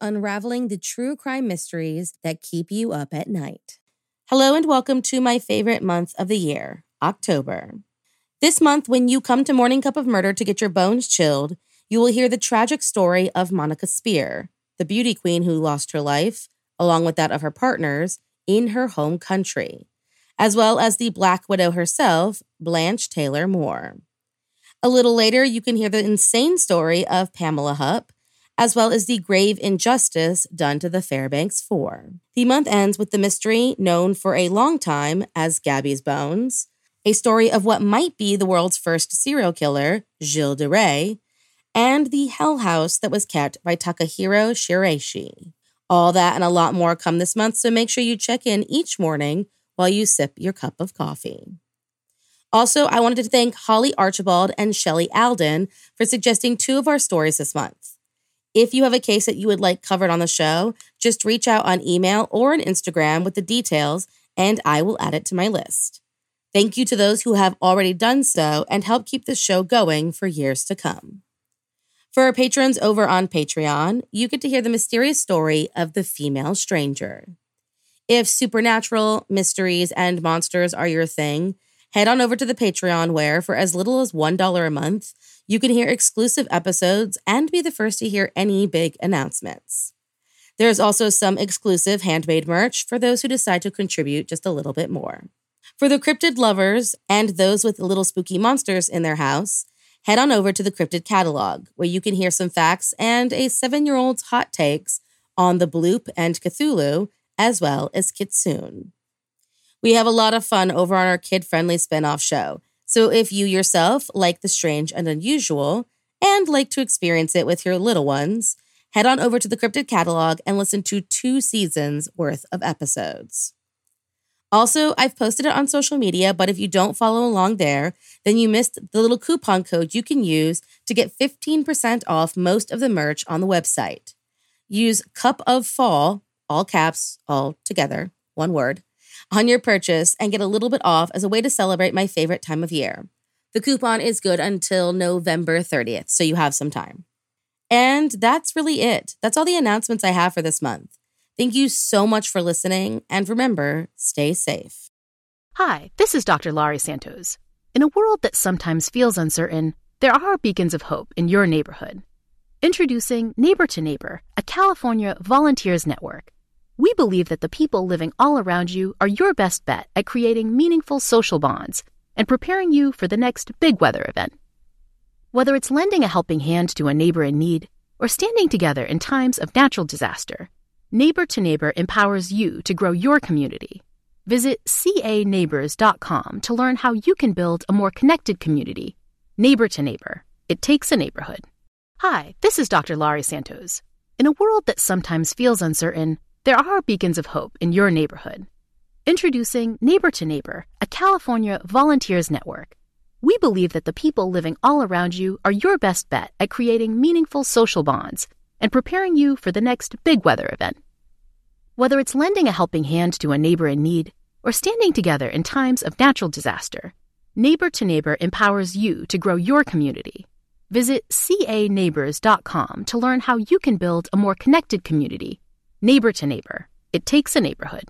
unraveling the true crime mysteries that keep you up at night. Hello, and welcome to my favorite month of the year, October. This month, when you come to Morning Cup of Murder to get your bones chilled, you will hear the tragic story of Monica Spear, the beauty queen who lost her life, along with that of her partners, in her home country, as well as the Black Widow herself, Blanche Taylor Moore. A little later, you can hear the insane story of Pamela Hupp, as well as the grave injustice done to the Fairbanks Four. The month ends with the mystery known for a long time as Gabby's Bones, a story of what might be the world's first serial killer, Gilles de Rais, and the hell house that was kept by Takahiro Shiraishi. All that and a lot more come this month, so make sure you check in each morning while you sip your cup of coffee. Also, I wanted to thank Holly Archibald and Shelley Alden for suggesting two of our stories this month. If you have a case that you would like covered on the show, just reach out on email or on Instagram with the details, and I will add it to my list. Thank you to those who have already done so and help keep the show going for years to come. For our patrons over on Patreon, you get to hear the mysterious story of the female stranger. If supernatural, mysteries, and monsters are your thing, head on over to the Patreon where, for as little as $1 a month, you can hear exclusive episodes and be the first to hear any big announcements. There's also some exclusive handmade merch for those who decide to contribute just a little bit more. For the cryptid lovers and those with little spooky monsters in their house, head on over to the Cryptid Catalog, where you can hear some facts and a seven year old's hot takes on the Bloop and Cthulhu, as well as Kitsune. We have a lot of fun over on our kid friendly spin off show, so if you yourself like the strange and unusual and like to experience it with your little ones, head on over to the Cryptid Catalog and listen to two seasons worth of episodes. Also, I've posted it on social media, but if you don't follow along there, then you missed the little coupon code you can use to get 15% off most of the merch on the website. Use Cup of Fall, all caps, all together, one word, on your purchase and get a little bit off as a way to celebrate my favorite time of year. The coupon is good until November 30th, so you have some time. And that's really it. That's all the announcements I have for this month. Thank you so much for listening, and remember, stay safe. Hi, this is Dr. Laurie Santos. In a world that sometimes feels uncertain, there are beacons of hope in your neighborhood. Introducing Neighbor to Neighbor, a California volunteers network we believe that the people living all around you are your best bet at creating meaningful social bonds and preparing you for the next big weather event. Whether it's lending a helping hand to a neighbor in need or standing together in times of natural disaster, Neighbor to Neighbor empowers you to grow your community. Visit caneighbors.com to learn how you can build a more connected community. Neighbor to Neighbor. It takes a neighborhood. Hi, this is Dr. Laurie Santos. In a world that sometimes feels uncertain, there are beacons of hope in your neighborhood. Introducing Neighbor to Neighbor, a California volunteers network. We believe that the people living all around you are your best bet at creating meaningful social bonds and preparing you for the next big weather event. Whether it's lending a helping hand to a neighbor in need or standing together in times of natural disaster, Neighbor to Neighbor empowers you to grow your community. Visit caneighbors.com to learn how you can build a more connected community. Neighbor to Neighbor. It takes a neighborhood.